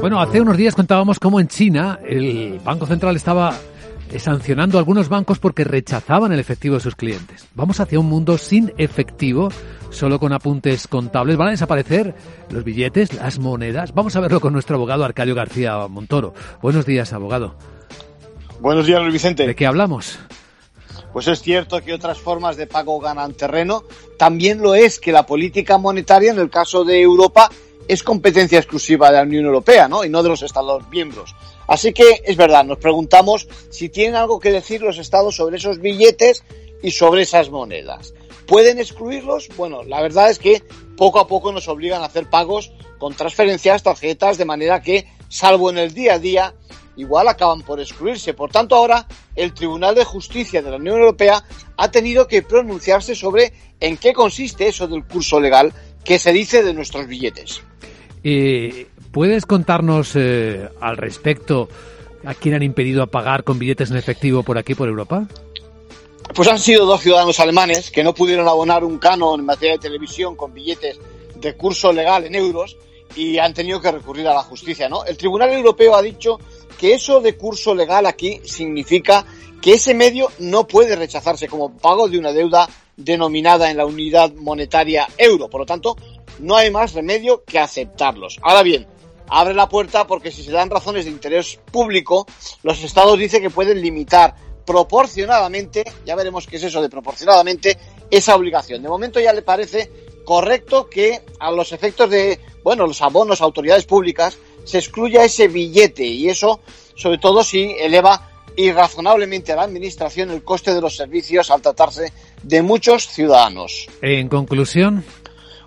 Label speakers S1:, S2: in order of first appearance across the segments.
S1: Bueno, hace unos días contábamos cómo en China el Banco Central estaba sancionando a algunos bancos porque rechazaban el efectivo de sus clientes. Vamos hacia un mundo sin efectivo, solo con apuntes contables. ¿Van a desaparecer los billetes, las monedas? Vamos a verlo con nuestro abogado Arcadio García Montoro. Buenos días, abogado.
S2: Buenos días, Luis Vicente.
S1: ¿De qué hablamos?
S2: Pues es cierto que otras formas de pago ganan terreno. También lo es que la política monetaria, en el caso de Europa, es competencia exclusiva de la Unión Europea, ¿no? Y no de los Estados miembros. Así que es verdad, nos preguntamos si tienen algo que decir los Estados sobre esos billetes y sobre esas monedas. ¿Pueden excluirlos? Bueno, la verdad es que poco a poco nos obligan a hacer pagos con transferencias, tarjetas, de manera que, salvo en el día a día, igual acaban por excluirse. Por tanto, ahora el Tribunal de Justicia de la Unión Europea ha tenido que pronunciarse sobre en qué consiste eso del curso legal que se dice de nuestros billetes.
S1: Eh, ¿Puedes contarnos eh, al respecto a quién han impedido pagar con billetes en efectivo por aquí, por Europa?
S2: Pues han sido dos ciudadanos alemanes que no pudieron abonar un canon en materia de televisión con billetes de curso legal en euros y han tenido que recurrir a la justicia, ¿no? El Tribunal Europeo ha dicho que eso de curso legal aquí significa que ese medio no puede rechazarse como pago de una deuda denominada en la unidad monetaria euro. Por lo tanto, no hay más remedio que aceptarlos. Ahora bien, abre la puerta porque si se dan razones de interés público, los estados dicen que pueden limitar proporcionadamente, ya veremos qué es eso de proporcionadamente, esa obligación. De momento ya le parece correcto que a los efectos de, bueno, los abonos a autoridades públicas se excluya ese billete y eso, sobre todo si eleva irrazonablemente a la administración el coste de los servicios al tratarse de muchos ciudadanos.
S1: En conclusión,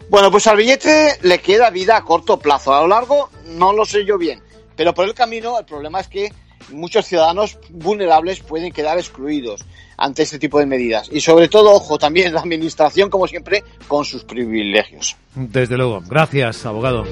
S2: bueno, pues al billete le queda vida a corto plazo. A lo largo no lo sé yo bien. Pero por el camino el problema es que muchos ciudadanos vulnerables pueden quedar excluidos ante este tipo de medidas. Y sobre todo, ojo, también la Administración, como siempre, con sus privilegios.
S1: Desde luego. Gracias, abogado.